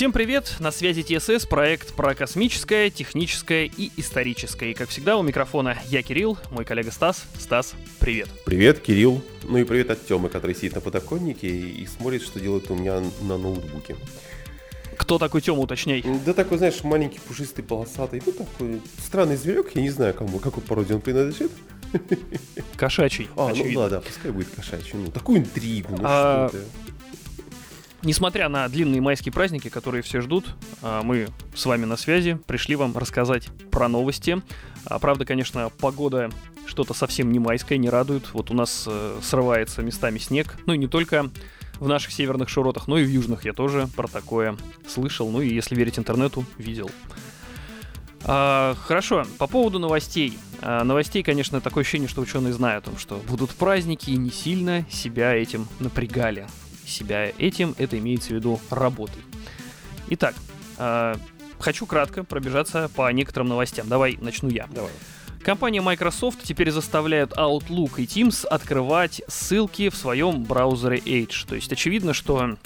Всем привет! На связи ТСС, проект про космическое, техническое и историческое. И как всегда у микрофона я Кирилл, мой коллега Стас. Стас, привет! Привет, Кирилл! Ну и привет от Тёмы, который сидит на подоконнике и смотрит, что делает у меня на ноутбуке. Кто такой Тёма, уточняй? Да такой, знаешь, маленький, пушистый, полосатый. Ну такой странный зверек, я не знаю, кому, какой породе он принадлежит. Кошачий, А, очевидно. ну да, да, пускай будет кошачий. Ну, такую интригу, ну А, что ты. Несмотря на длинные майские праздники, которые все ждут, а, мы с вами на связи, пришли вам рассказать про новости. А, Правда, конечно, погода что-то совсем не майское, не радует. Вот у нас э, срывается местами снег. Ну и не только в наших северных широтах, но и в южных я тоже про такое слышал. Ну и если верить интернету, видел. А, хорошо, по поводу новостей. А, новостей, конечно, такое ощущение, что ученые знают о том, что будут праздники и не сильно себя этим напрягали. Себя этим, это имеется в виду работой. Итак, а, хочу кратко пробежаться по некоторым новостям. Давай начну я. Давай. Компания Microsoft теперь заставляет Outlook и Teams открывать ссылки в своем браузере Edge. То есть очевидно, что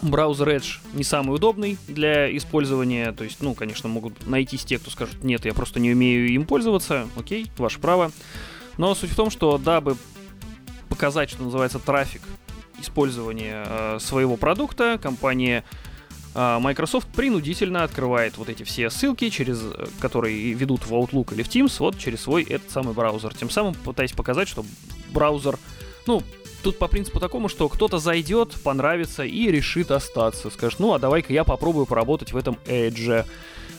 браузер Edge не самый удобный для использования. То есть, ну, конечно, могут найтись те, кто скажет, нет, я просто не умею им пользоваться. Окей, ваше право. Но суть в том, что дабы показать, что называется, трафик использования э, своего продукта, компания а, Microsoft принудительно открывает вот эти все ссылки, через э, которые ведут в Outlook или в Teams, вот через свой этот самый браузер. Тем самым пытаясь показать, что браузер, ну, тут по принципу такому, что кто-то зайдет, понравится и решит остаться. Скажет, ну, а давай-ка я попробую поработать в этом Edge.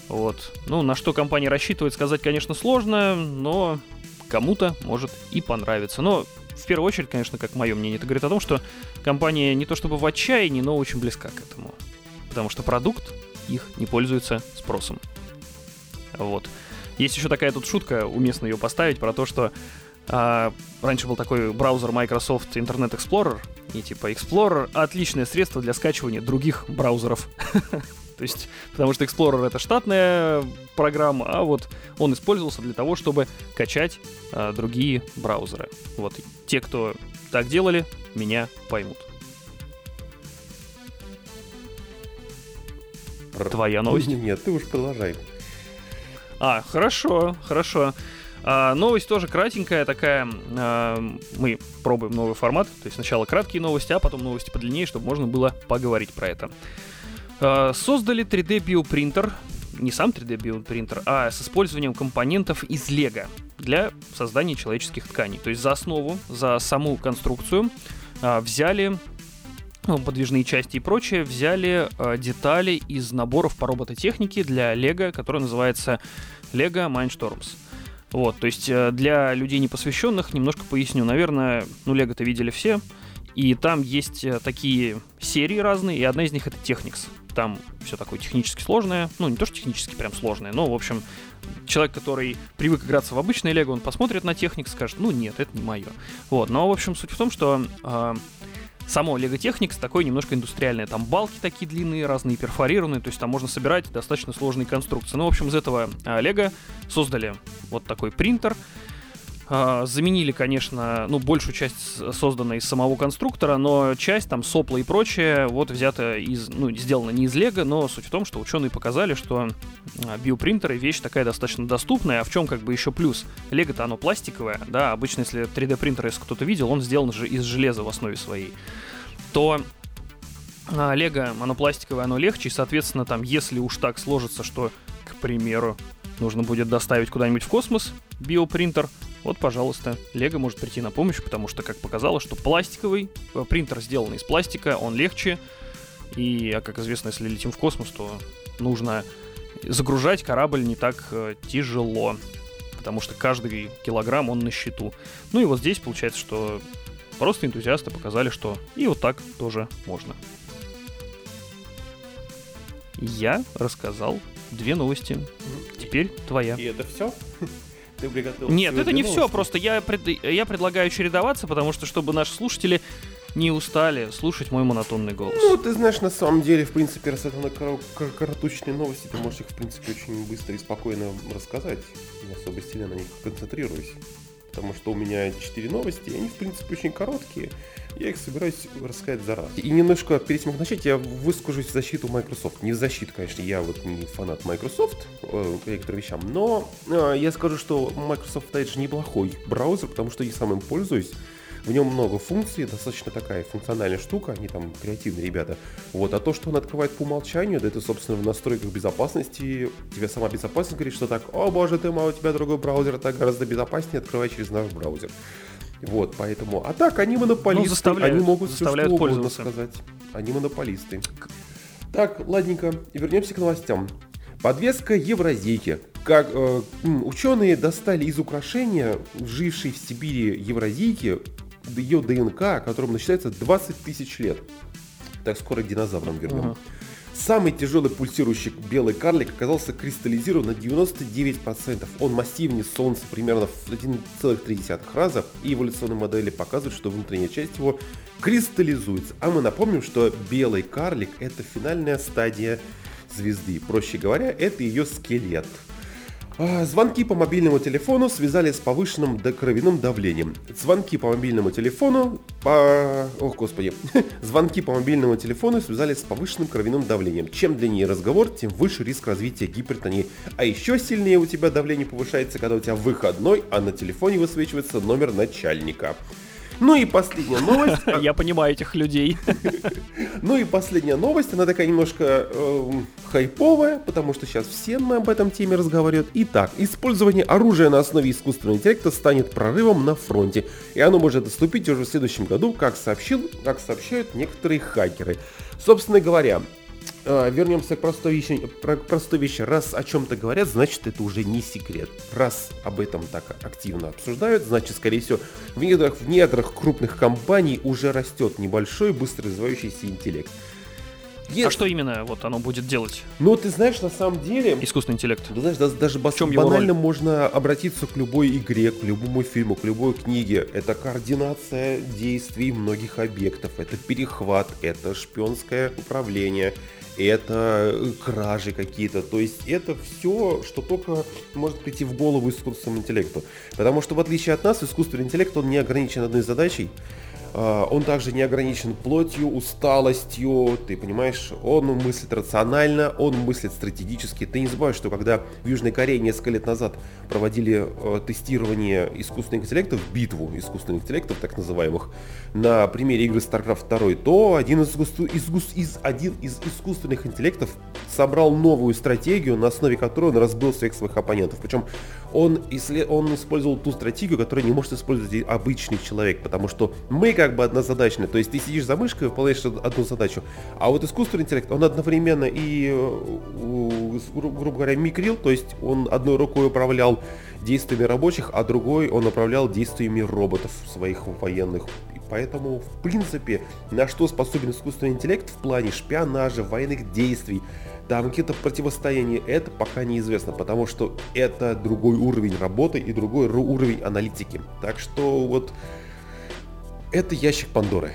Вот. Ну, на что компания рассчитывает, сказать, конечно, сложно, но кому-то может и понравиться. Но в первую очередь, конечно, как мое мнение, это говорит о том, что компания не то чтобы в отчаянии, но очень близка к этому потому что продукт их не пользуется спросом. Вот. Есть еще такая тут шутка, уместно ее поставить, про то, что а, раньше был такой браузер Microsoft Internet Explorer, и типа Explorer отличное средство для скачивания других браузеров. То есть, потому что Explorer это штатная программа, а вот он использовался для того, чтобы качать а, другие браузеры. Вот те, кто так делали, меня поймут. Твоя новость? Нет, ты уж продолжай. А, хорошо, хорошо. А, новость тоже кратенькая такая. А, мы пробуем новый формат. То есть сначала краткие новости, а потом новости подлиннее, чтобы можно было поговорить про это. А, создали 3D биопринтер. Не сам 3D биопринтер, а с использованием компонентов из Лего для создания человеческих тканей. То есть за основу, за саму конструкцию а, взяли ну, подвижные части и прочее, взяли э, детали из наборов по робототехнике для Лего, который называется Lego Mindstorms. Вот, то есть э, для людей непосвященных немножко поясню. Наверное, ну, Лего-то видели все. И там есть э, такие серии разные, и одна из них это Technics. Там все такое технически сложное. Ну, не то, что технически прям сложное, но, в общем, человек, который привык играться в обычное Лего, он посмотрит на Technics, скажет, ну, нет, это не мое. Вот, но, в общем, суть в том, что э, само Lego Technics такое немножко индустриальное. Там балки такие длинные, разные перфорированные, то есть там можно собирать достаточно сложные конструкции. Ну, в общем, из этого а, Lego создали вот такой принтер. А, заменили, конечно, ну, большую часть созданной из самого конструктора, но часть, там, сопла и прочее, вот взята из, ну, сделана не из Лего, но суть в том, что ученые показали, что а, биопринтеры вещь такая достаточно доступная, а в чем как бы еще плюс? Лего-то оно пластиковое, да, обычно если 3D принтер, если кто-то видел, он сделан же из железа в основе своей, то а, Лего, оно пластиковое, оно легче, и, соответственно, там, если уж так сложится, что, к примеру, нужно будет доставить куда-нибудь в космос биопринтер, вот, пожалуйста, Лего может прийти на помощь, потому что, как показалось, что пластиковый э, принтер сделан из пластика, он легче, и, а как известно, если летим в космос, то нужно загружать корабль не так э, тяжело, потому что каждый килограмм он на счету. Ну и вот здесь получается, что просто энтузиасты показали, что и вот так тоже можно. Я рассказал две новости. Теперь твоя. И это все? Ты приготовил Нет, это не все, просто я, пред- я предлагаю чередоваться, потому что, чтобы наши слушатели не устали слушать мой монотонный голос. Ну, ты знаешь, на самом деле, в принципе, раз это на кор- коротучные новости, ты можешь их, в принципе, очень быстро и спокойно рассказать, не особо сильно на них концентрируясь. Потому что у меня 4 новости, и они, в принципе, очень короткие. Я их собираюсь рассказать за раз. И немножко перед тем, как начать, я выскажусь в защиту Microsoft. Не в защиту, конечно, я вот не фанат Microsoft э, некоторым вещам, но э, я скажу, что Microsoft Edge неплохой браузер, потому что я сам им пользуюсь. В нем много функций, достаточно такая функциональная штука, они там креативные ребята. Вот, а то, что он открывает по умолчанию, да это, собственно, в настройках безопасности, тебе сама безопасность говорит, что так, о боже ты мой, у тебя другой браузер, так гораздо безопаснее, открывай через наш браузер. Вот, поэтому, а так, они монополисты, ну, они могут все что угодно сказать. Они монополисты. Так, ладненько, вернемся к новостям. Подвеска евразийки. Как э, ученые достали из украшения, жившей в Сибири евразийки, ее ДНК, которому насчитается 20 тысяч лет. Так скоро к динозаврам вернем. uh Самый тяжелый пульсирующий белый карлик оказался кристаллизирован на 99%. Он массивнее Солнца примерно в 1,3 раза, и эволюционные модели показывают, что внутренняя часть его кристаллизуется. А мы напомним, что белый карлик это финальная стадия звезды. Проще говоря, это ее скелет. А, звонки по мобильному телефону связали с повышенным кровяным давлением. Звонки по мобильному телефону... По... Ох, господи. Звонки по мобильному телефону связали с повышенным кровяным давлением. Чем длиннее разговор, тем выше риск развития гипертонии. А еще сильнее у тебя давление повышается, когда у тебя выходной, а на телефоне высвечивается номер начальника. Ну и последняя новость. Я понимаю этих людей. Ну и последняя новость, она такая немножко э, хайповая, потому что сейчас все мы об этом теме разговаривают. Итак, использование оружия на основе искусственного интеллекта станет прорывом на фронте, и оно может наступить уже в следующем году, как, сообщил, как сообщают некоторые хакеры. Собственно говоря, э, вернемся к простой вещи, про простой вещи. Раз о чем-то говорят, значит это уже не секрет. Раз об этом так активно обсуждают, значит, скорее всего, в недрах, в недрах крупных компаний уже растет небольшой, быстро развивающийся интеллект. Yes. А что именно вот оно будет делать? Ну, ты знаешь, на самом деле... Искусственный интеллект. Ты знаешь, даже, даже бас- банально можно обратиться к любой игре, к любому фильму, к любой книге. Это координация действий многих объектов, это перехват, это шпионское управление, это э, кражи какие-то. То есть это все, что только может прийти в голову искусственному интеллекту. Потому что в отличие от нас, искусственный интеллект, он не ограничен одной задачей. А, он также не ограничен плотью, усталостью, ты понимаешь, он мыслит рационально, он мыслит стратегически. Ты не забывай, что когда в Южной Корее несколько лет назад проводили э, тестирование искусственных интеллектов, битву искусственных интеллектов, так называемых, на примере игры StarCraft 2, то один из, из, из, один из искусственных интеллектов собрал новую стратегию, на основе которой он разбил всех своих оппонентов. Причем он, он использовал ту стратегию, которую не может использовать обычный человек, потому что мы как бы однозадачны. То есть ты сидишь за мышкой и выполняешь одну задачу. А вот искусственный интеллект, он одновременно и, э, грубо говоря, микрил, то есть он одной рукой управлял действиями рабочих, а другой он управлял действиями роботов своих военных. И поэтому, в принципе, на что способен искусственный интеллект в плане шпионажа, военных действий, там какие-то противостояния, это пока неизвестно, потому что это другой уровень работы и другой уровень аналитики. Так что вот это ящик Пандоры.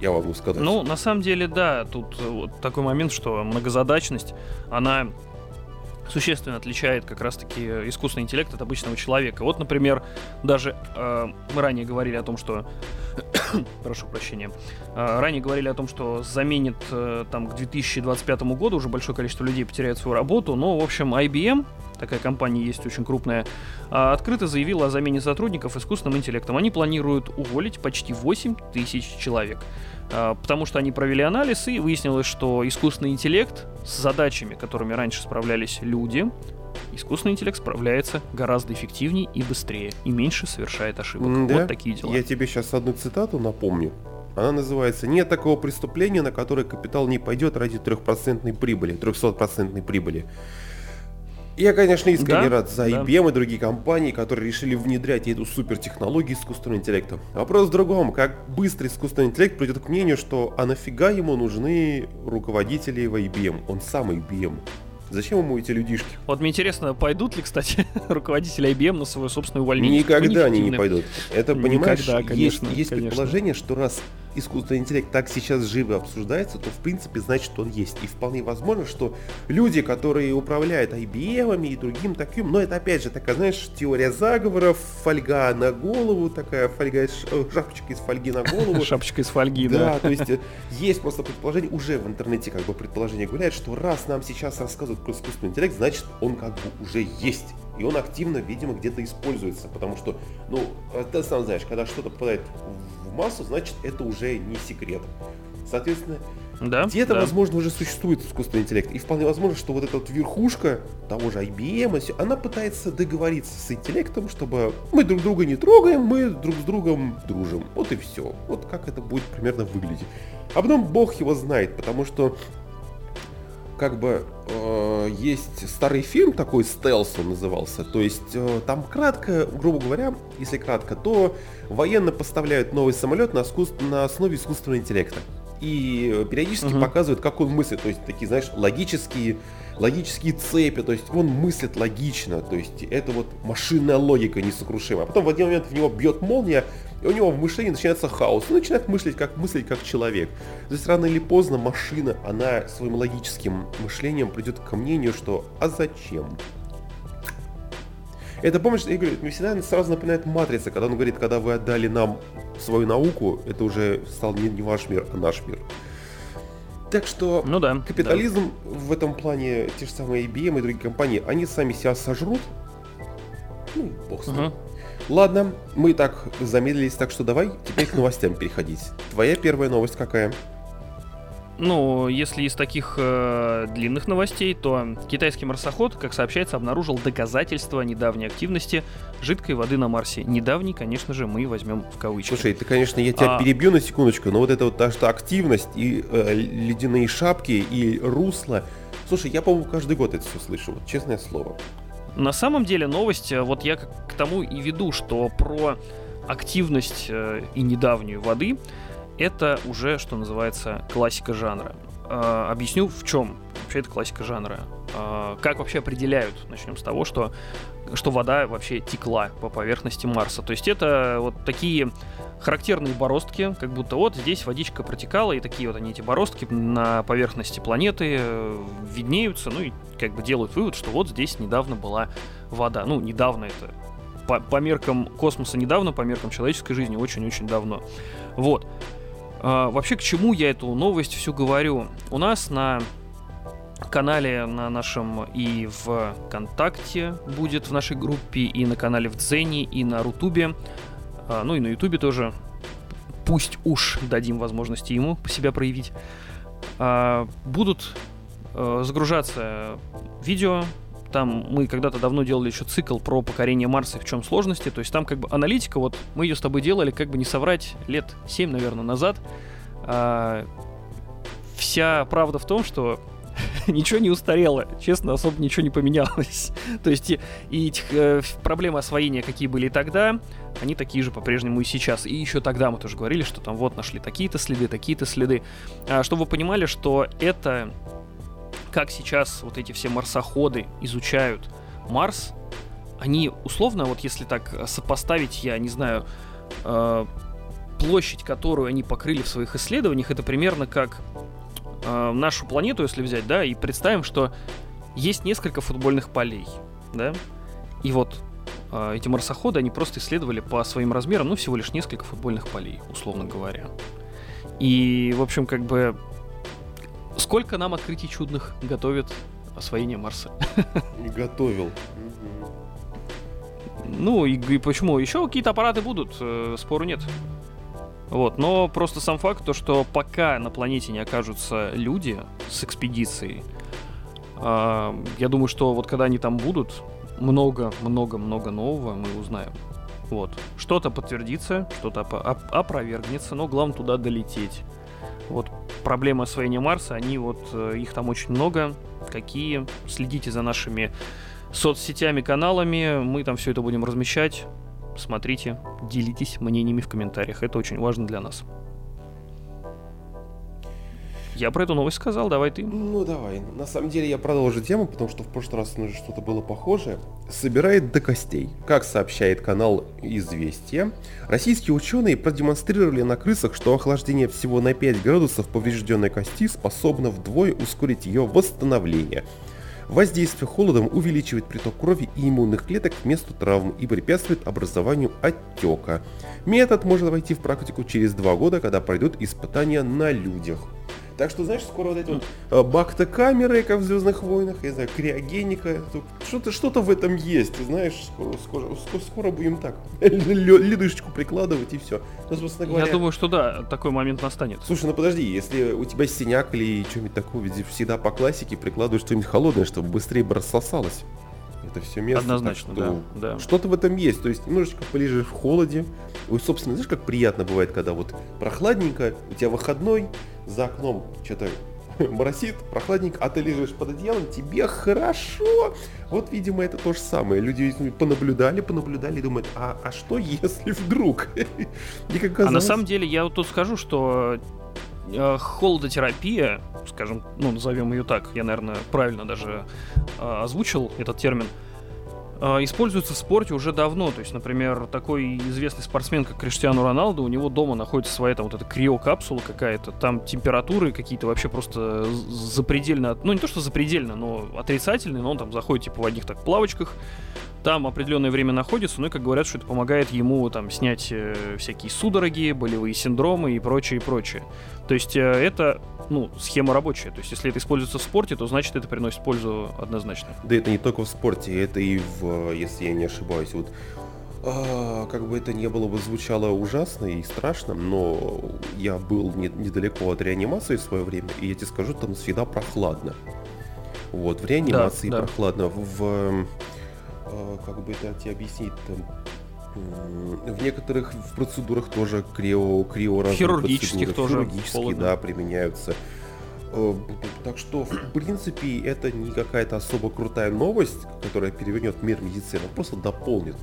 Я могу сказать. Ну, на самом деле, да, тут вот такой момент, что многозадачность, она существенно отличает как раз-таки искусственный интеллект от обычного человека. Вот, например, даже э, мы ранее говорили о том, что... Прошу прощения. Э, ранее говорили о том, что заменит э, там к 2025 году уже большое количество людей потеряет свою работу. Но, в общем, IBM, такая компания есть очень крупная, э, открыто заявила о замене сотрудников искусственным интеллектом. Они планируют уволить почти 8 тысяч человек. Потому что они провели анализ и выяснилось, что искусственный интеллект с задачами, которыми раньше справлялись люди, искусственный интеллект справляется гораздо эффективнее и быстрее, и меньше совершает ошибок. Да? Вот такие дела. Я тебе сейчас одну цитату напомню. Она называется «Нет такого преступления, на которое капитал не пойдет ради трехпроцентной прибыли, трехсотпроцентной прибыли». Я, конечно, искренне да, рад за IBM да. и другие компании, которые решили внедрять эту супертехнологию искусственного интеллекта. Вопрос в другом. Как быстро искусственный интеллект придет к мнению, что а нафига ему нужны руководители в IBM? Он сам IBM. Зачем ему эти людишки? Вот мне интересно, пойдут ли, кстати, руководители IBM на свое собственное увольнение? Никогда они не пойдут. Это, понимаешь, Никогда, конечно, есть, есть конечно. предположение, что раз искусственный интеллект так сейчас живо обсуждается, то в принципе значит он есть. И вполне возможно, что люди, которые управляют IBM и другим таким, но это опять же такая, знаешь, теория заговоров, фольга на голову, такая фольга, шапочка из фольги на голову. Шапочка из фольги, да. Да, то есть э, есть просто предположение, уже в интернете как бы предположение гуляет, что раз нам сейчас рассказывают про искусственный интеллект, значит он как бы уже есть. И он активно, видимо, где-то используется, потому что, ну, ты сам знаешь, когда что-то попадает в массу, значит, это уже не секрет. Соответственно, да, где-то, да. возможно, уже существует искусственный интеллект. И вполне возможно, что вот эта вот верхушка того же IBM, она пытается договориться с интеллектом, чтобы мы друг друга не трогаем, мы друг с другом дружим. Вот и все. Вот как это будет примерно выглядеть. А потом бог его знает, потому что как бы э, есть старый фильм такой «Стелс» он назывался. То есть э, там кратко, грубо говоря, если кратко, то военные поставляют новый самолет на, искус... на основе искусственного интеллекта. И периодически угу. показывают, как он мыслит. То есть такие, знаешь, логические, логические цепи. То есть он мыслит логично. То есть это вот машинная логика несокрушимая. А потом в один момент в него бьет молния, и у него в мышлении начинается хаос. Он начинает мыслить как, мыслить как человек. То есть рано или поздно машина, она своим логическим мышлением придет к мнению, что «а зачем?» Это, помнишь, я говорю, мне всегда сразу напоминает Матрица, когда он говорит, когда вы отдали нам свою науку, это уже стал не, не ваш мир, а наш мир. Так что ну да, капитализм да. в этом плане, те же самые IBM и другие компании, они сами себя сожрут. Ну, бог с ним. Угу. Ладно, мы и так замедлились, так что давай теперь к новостям переходить. Твоя первая новость какая? Ну, если из таких э, длинных новостей, то китайский марсоход, как сообщается, обнаружил доказательства недавней активности жидкой воды на Марсе. Недавний, конечно же, мы возьмем в кавычки. Слушай, ты, конечно, я тебя а... перебью на секундочку, но вот эта вот та, что активность и э, ледяные шапки и русло. Слушай, я, по-моему, каждый год это все слышу, вот, честное слово. На самом деле новость, э, вот я к тому и веду, что про активность э, и недавнюю воды это уже, что называется, классика жанра. Э, объясню в чем вообще это классика жанра. как вообще определяют? Начнем с того, что, что вода вообще текла по поверхности Марса. То есть это вот такие характерные бороздки, как будто вот здесь водичка протекала, и такие вот они, эти бороздки на поверхности планеты э, виднеются, ну и как бы делают вывод, что вот здесь недавно была вода. Ну, недавно это по, по меркам космоса недавно, по меркам человеческой жизни очень-очень давно. Вот. А, вообще, к чему я эту новость всю говорю? У нас на канале на нашем и в ВКонтакте будет в нашей группе, и на канале в Дзене, и на Рутубе а, ну и на Ютубе тоже. Пусть уж дадим возможности ему себя проявить. А, будут а, загружаться видео. Там мы когда-то давно делали еще цикл про покорение Марса и в чем сложности. То есть там как бы аналитика, вот мы ее с тобой делали, как бы не соврать, лет 7, наверное, назад. А, вся правда в том, что ничего не устарело, честно, особо ничего не поменялось. То есть и, и э, проблемы освоения, какие были тогда, они такие же по-прежнему и сейчас. И еще тогда мы тоже говорили, что там вот нашли такие-то следы, такие-то следы. А, чтобы вы понимали, что это, как сейчас вот эти все марсоходы изучают Марс, они условно, вот если так сопоставить, я не знаю, э, площадь, которую они покрыли в своих исследованиях, это примерно как э, нашу планету, если взять, да, и представим, что есть несколько футбольных полей, да, и вот э, эти марсоходы, они просто исследовали по своим размерам, ну, всего лишь несколько футбольных полей, условно говоря. И, в общем, как бы, сколько нам открытий чудных готовит освоение Марса? Готовил. Ну, и, и почему? Еще какие-то аппараты будут, э, спору нет. Вот, но просто сам факт, то, что пока на планете не окажутся люди с экспедицией, э, я думаю, что вот когда они там будут, много-много-много нового мы узнаем. Вот. Что-то подтвердится, что-то оп- опровергнется, но главное туда долететь. Вот проблемы освоения Марса, они вот, э, их там очень много. Какие? Следите за нашими соцсетями, каналами. Мы там все это будем размещать смотрите, делитесь мнениями в комментариях. Это очень важно для нас. Я про эту новость сказал, давай ты. Ну, давай. На самом деле я продолжу тему, потому что в прошлый раз уже что-то было похожее. Собирает до костей. Как сообщает канал «Известия», российские ученые продемонстрировали на крысах, что охлаждение всего на 5 градусов поврежденной кости способно вдвое ускорить ее восстановление. Воздействие холодом увеличивает приток крови и иммунных клеток к месту травм и препятствует образованию отека. Метод может войти в практику через два года, когда пройдут испытания на людях. Так что, знаешь, скоро вот эти вот э, бактокамеры, как в Звездных войнах, я знаю, криогеника, что-то что в этом есть, ты знаешь, скоро, скоро, скоро, скоро будем так, ледышечку прикладывать и все. Говоря... Я думаю, что да, такой момент настанет. Слушай, ну подожди, если у тебя синяк или что-нибудь такое, ведь всегда по классике прикладываешь что-нибудь холодное, чтобы быстрее бы рассосалось это все место. Однозначно, что да, да. Что-то в этом есть. То есть немножечко полежишь в холоде. Ой, собственно, знаешь, как приятно бывает, когда вот прохладненько, у тебя выходной, за окном что-то моросит, прохладненько, а ты лежишь под одеялом, тебе хорошо. Вот, видимо, это то же самое. Люди понаблюдали, понаблюдали и думают, а, а что если вдруг? И как. А на самом деле я вот тут скажу, что э, холодотерапия, скажем, ну, назовем ее так, я, наверное, правильно даже э, озвучил этот термин, а, используется в спорте уже давно. То есть, например, такой известный спортсмен, как Криштиану Роналду, у него дома находится своя там вот эта криокапсула какая-то, там температуры какие-то вообще просто запредельно, ну не то что запредельно, но отрицательные, но он там заходит типа в одних так плавочках, там определенное время находится, ну и как говорят, что это помогает ему там снять э, всякие судороги, болевые синдромы и прочее, и прочее. То есть э, это, ну, схема рабочая. То есть если это используется в спорте, то значит это приносит пользу однозначно. Да это не только в спорте, это и в, если я не ошибаюсь, вот а, как бы это не было бы звучало ужасно и страшно, но я был не, недалеко от реанимации в свое время, и я тебе скажу, там всегда прохладно. Вот, в реанимации да, прохладно. Да. В, а, как бы это тебе объяснить, там, в некоторых процедурах тоже крио, крио Хирургических тоже. Хирургические, да, применяются. Э, так что, в принципе, это не какая-то особо крутая новость, которая перевернет мир медицины, просто дополнит.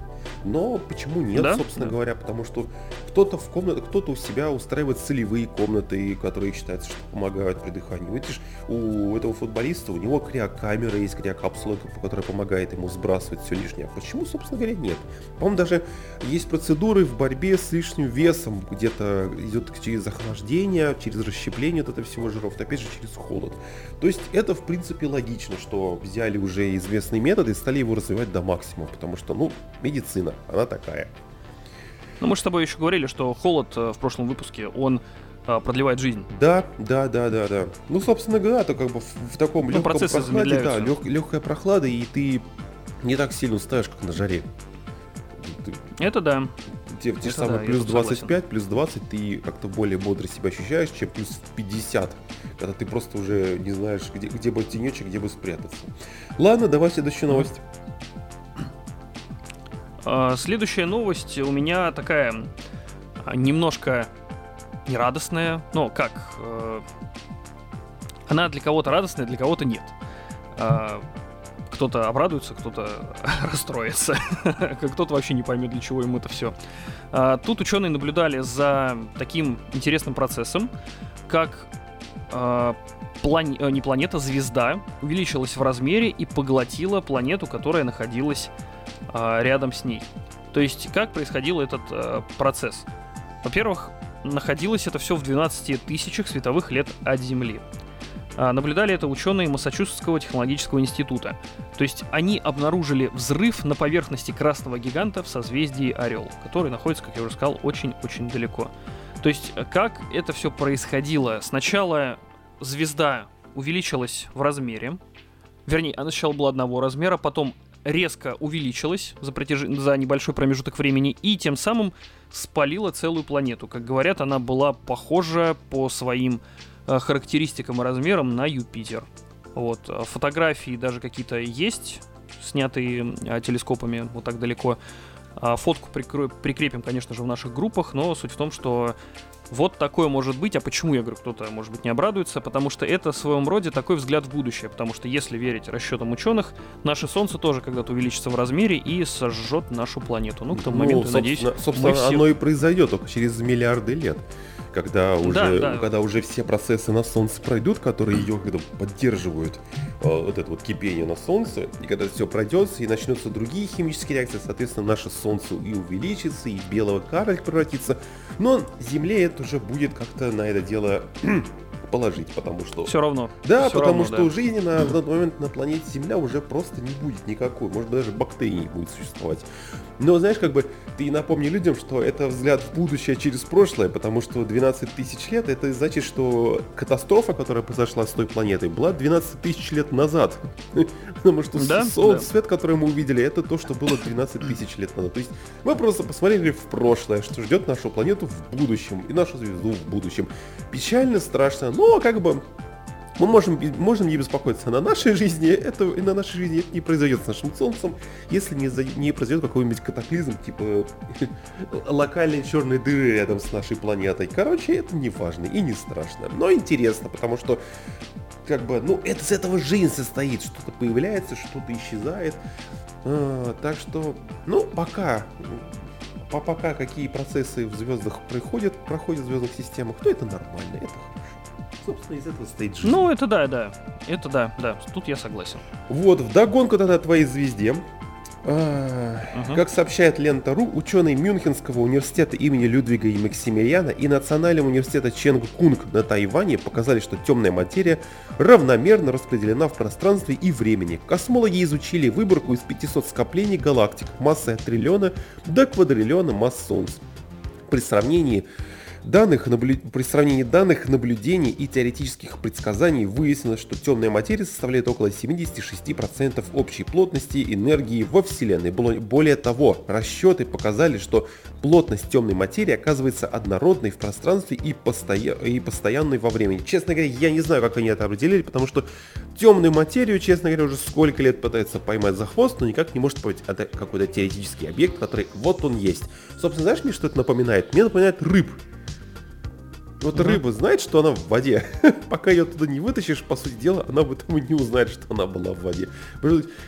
Но почему нет, да? собственно да. говоря, потому что кто-то в комнате, кто-то у себя устраивает целевые комнаты, которые считаются, что помогают при дыхании. Видишь, у этого футболиста, у него криокамера есть, криокапсула, которая помогает ему сбрасывать все лишнее. Почему, собственно говоря, нет? По-моему, даже есть процедуры в борьбе с лишним весом, где-то идет через охлаждение, через расщепление вот этого всего жиров, опять же, через холод. То есть это, в принципе, логично, что взяли уже известный метод и стали его развивать до максимума, потому что, ну, медицина, она такая. Ну, мы же с тобой еще говорили, что холод э, в прошлом выпуске, он э, продлевает жизнь. Да, да, да, да, да. Ну, собственно говоря, то как бы в, в таком ну, легком прохладе, да, лег, легкая прохлада, и ты не так сильно устаешь, как на жаре. Это да. Те, те же самые да, плюс 25, согласен. плюс 20, ты как-то более бодро себя ощущаешь, чем плюс 50, когда ты просто уже не знаешь, где, где бы тенечек, где бы спрятаться. Ладно, давай следующую новость. А, следующая новость у меня такая а, немножко нерадостная. Ну, как? Э, она для кого-то радостная, для кого-то нет. А, кто-то обрадуется, кто-то расстроится, кто-то вообще не поймет, для чего ему это все. Тут ученые наблюдали за таким интересным процессом, как плане... Э, не планета, звезда увеличилась в размере и поглотила планету, которая находилась э, рядом с ней. То есть, как происходил этот э, процесс? Во-первых, находилось это все в 12 тысячах световых лет от Земли. А, наблюдали это ученые Массачусетского технологического института. То есть они обнаружили взрыв на поверхности красного гиганта в созвездии Орел, который находится, как я уже сказал, очень-очень далеко. То есть как это все происходило? Сначала звезда увеличилась в размере, вернее, она сначала была одного размера, потом резко увеличилась за, протяж... за небольшой промежуток времени и тем самым спалила целую планету. Как говорят, она была похожа по своим э, характеристикам и размерам на Юпитер. Вот. Э, фотографии даже какие-то есть, снятые э, телескопами вот так далеко. А фотку прикрепим, конечно же, в наших группах, но суть в том, что вот такое может быть. А почему, я говорю, кто-то, может быть, не обрадуется? Потому что это в своем роде такой взгляд в будущее. Потому что, если верить расчетам ученых, наше Солнце тоже когда-то увеличится в размере и сожжет нашу планету. Ну, к тому ну, моменту, собственно, надеюсь, собственно, все... оно и произойдет только через миллиарды лет. Когда уже, Да, да. когда уже все процессы на Солнце пройдут, которые ее как-то поддерживают э, вот это вот кипение на Солнце, и когда все пройдет, и начнутся другие химические реакции, соответственно, наше Солнце и увеличится, и белого карлик превратится. Но Земле это уже будет как-то на это дело положить, потому что... Все равно. Да, Всё потому равно, что да. жизни на, данный момент на планете Земля уже просто не будет никакой. Может быть, даже бактерий не будет существовать. Но знаешь, как бы ты напомни людям, что это взгляд в будущее через прошлое, потому что 12 тысяч лет, это значит, что катастрофа, которая произошла с той планетой, была 12 тысяч лет назад. Потому что Да, солнце, да. свет, который мы увидели, это то, что было 12 тысяч лет назад. То есть мы просто посмотрели в прошлое, что ждет нашу планету в будущем и нашу звезду в будущем. Печально, страшно, но как бы мы можем, можем не беспокоиться на нашей жизни, это, и на нашей жизни это не произойдет с нашим Солнцем, если не, за- не произойдет какой-нибудь катаклизм, типа локальной черной дыры рядом с нашей планетой. Короче, это не важно и не страшно, но интересно, потому что как бы, ну, это с этого жизнь состоит, что-то появляется, что-то исчезает. А, так что, ну, пока, по пока какие процессы в звездах происходят, проходят в звездных системах, то это нормально, это. Собственно, из этого стоит жизнь. Ну, это да, да. Это да, да. Тут я согласен. Вот, вдогонку тогда твоей звезде. А. Как сообщает Лента.ру, ученые Мюнхенского университета имени Людвига и Максимилиана и Национального университета Ченг Кунг на Тайване показали, что темная материя равномерно распределена в пространстве и времени. Космологи изучили выборку из 500 скоплений галактик массой от триллиона до квадриллиона масс Солнца. При сравнении данных, наблю- при сравнении данных, наблюдений и теоретических предсказаний выяснилось, что темная материя составляет около 76% общей плотности энергии во Вселенной. Более того, расчеты показали, что плотность темной материи оказывается однородной в пространстве и, постоя- и постоянной во времени. Честно говоря, я не знаю, как они это определили, потому что темную материю, честно говоря, уже сколько лет пытается поймать за хвост, но никак не может поймать. Это какой-то теоретический объект, который вот он есть. Собственно, знаешь, мне что это напоминает? Мне напоминает рыб. Вот Мгм. рыба знает, что она в воде. Пока ее туда не вытащишь, по сути дела, она об этом и не узнает, что она была в воде.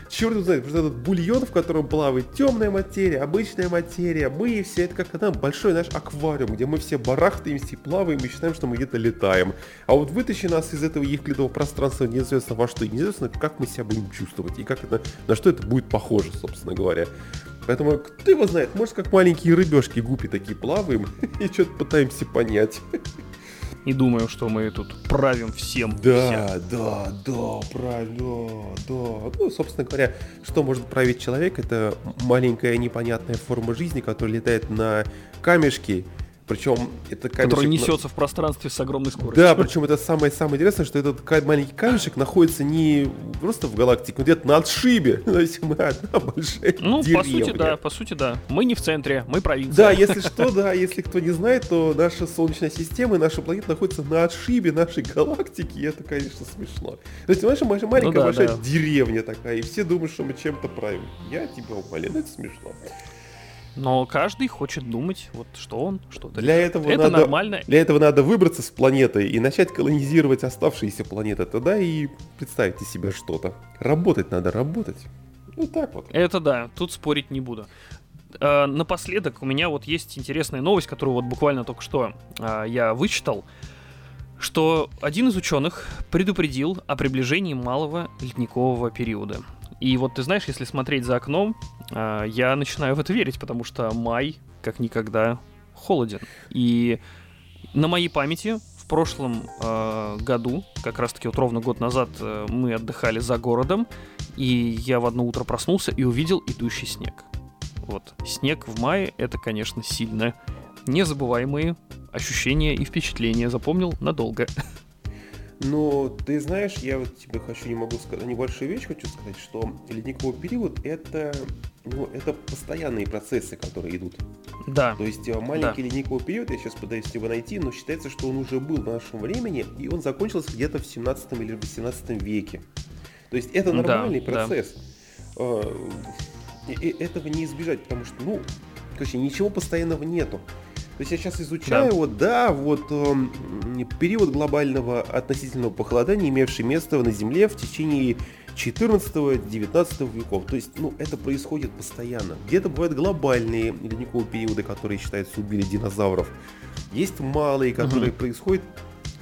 Черт узнает, потому что этот бульон, в котором плавает темная материя, обычная материя, мы и все, это как она большой наш аквариум, где мы все барахтаемся и плаваем и считаем, что мы где-то летаем. А вот вытащи нас из этого евклидового пространства неизвестно во что неизвестно, как мы себя будем чувствовать и как это, на что это будет похоже, собственно говоря. Поэтому кто его знает, может как маленькие рыбешки гупи такие плаваем и что-то пытаемся понять. И думаю, что мы тут правим всем. всем. Да, да, да, правильно, да. Ну, собственно говоря, что может править человек, это маленькая непонятная форма жизни, которая летает на камешке, причем это камешек... Который на- несется в пространстве с огромной скоростью. Да, причем это самое-самое интересное, что этот маленький камешек находится не просто в галактике, но где-то на отшибе. То есть мы одна большая Ну, по деревня. сути, да, по сути, да. Мы не в центре, мы провинция. Да, если что, да, если кто не знает, то наша Солнечная система и наша планета находится на отшибе нашей галактики, и это, конечно, смешно. То есть, наша маленькая Ну да, большая да. деревня такая, и все думают, что мы чем-то правим. Я тебя умоляю, это смешно. Но каждый хочет думать, вот что он, что-то. Для этого Это надо... нормально. Для этого надо выбраться с планеты и начать колонизировать оставшиеся планеты. Тогда и представьте себе что-то. Работать надо, работать. Ну так вот. Это да, тут спорить не буду. А, напоследок у меня вот есть интересная новость, которую вот буквально только что а, я вычитал, что один из ученых предупредил о приближении малого ледникового периода. И вот ты знаешь, если смотреть за окном, а, я начинаю в это верить, потому что май как никогда холоден. И на моей памяти в прошлом э, году, как раз-таки вот ровно год назад, э, мы отдыхали за городом, и я в одно утро проснулся и увидел идущий снег. Вот. Снег в мае — это, конечно, сильно. Незабываемые ощущения и впечатления запомнил надолго. Но ты знаешь, я вот тебе хочу, не могу сказать, небольшую вещь хочу сказать, что ледниковый период это, ну, это постоянные процессы, которые идут. Да, То есть э, маленький ледниковый период, я сейчас пытаюсь его найти, но считается, что он уже был в нашем времени, и он закончился где-то в 17 или 18 веке. То есть это Да, нормальный да. процесс. Э, И, и этого не избежать, потому что, ну, короче, ничего постоянного нету. То есть я сейчас изучаю, Да. вот, да, вот эм, период глобального относительного похолодания, имевший место на Земле в течение 14-19 веков. То есть, ну, это происходит постоянно. Где-то бывают глобальные ледниковые периоды, которые считаются убили динозавров. есть малые, которые угу. происходят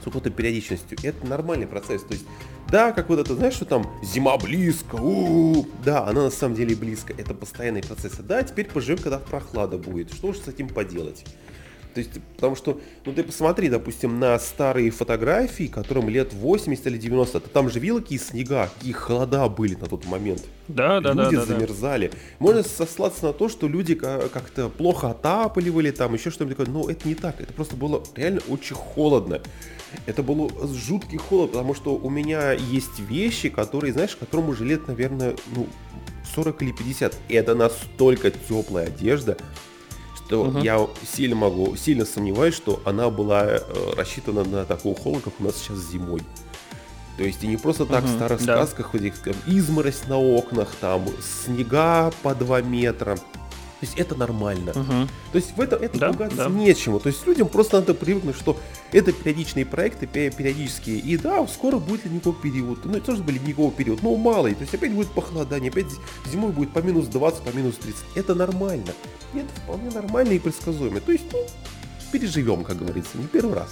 с какой-то периодичностью. Это нормальный процесс. То есть, да, как вот это, знаешь, что там зима близко, у-у-у. да, она на самом деле близко. Это постоянный процесс. Да, теперь поживем, когда прохлада будет. Что же с этим поделать? То есть, потому что, ну ты посмотри, допустим, на старые фотографии, которым лет 80 или 90, то там же видел какие снега, какие холода были на тот момент. Да, да, люди да. Люди замерзали. Да. Можно сослаться на то, что люди как-то плохо отапливали, там еще что-нибудь такое. Но это не так. Это просто было реально очень холодно. Это был жуткий холод, потому что у меня есть вещи, которые, знаешь, которым уже лет, наверное, ну, 40 или 50. И это настолько теплая одежда, то угу. я сильно могу, сильно сомневаюсь, что она была э, рассчитана на такой холод, как у нас сейчас зимой. То есть и не просто так угу, в старых да. сказках, этих, там, изморозь на окнах, там снега по 2 метра. То есть это нормально. Угу. То есть в этом это да, пугаться да. нечему. То есть людям просто надо привыкнуть, что это периодичные проекты, периодические. И да, скоро будет ледниковый период. Ну, это тоже был ледниковый период, но малый. То есть опять будет похолодание, опять зимой будет по минус 20, по минус 30. Это нормально. И это вполне нормально и предсказуемо. То есть, ну, переживем, как говорится, не первый раз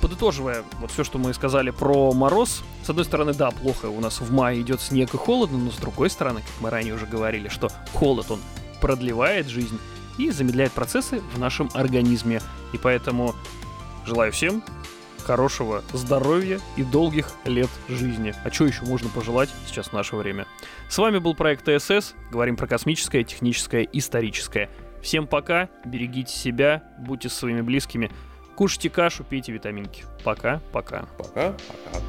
подытоживая вот все, что мы сказали про мороз, с одной стороны, да, плохо, у нас в мае идет снег и холодно, но с другой стороны, как мы ранее уже говорили, что холод, он продлевает жизнь и замедляет процессы в нашем организме. И поэтому желаю всем хорошего здоровья и долгих лет жизни. А что еще можно пожелать сейчас в наше время? С вами был проект ТСС. Говорим про космическое, техническое, историческое. Всем пока, берегите себя, будьте с своими близкими, кушайте кашу, пейте витаминки. Пока, пока. Пока, пока.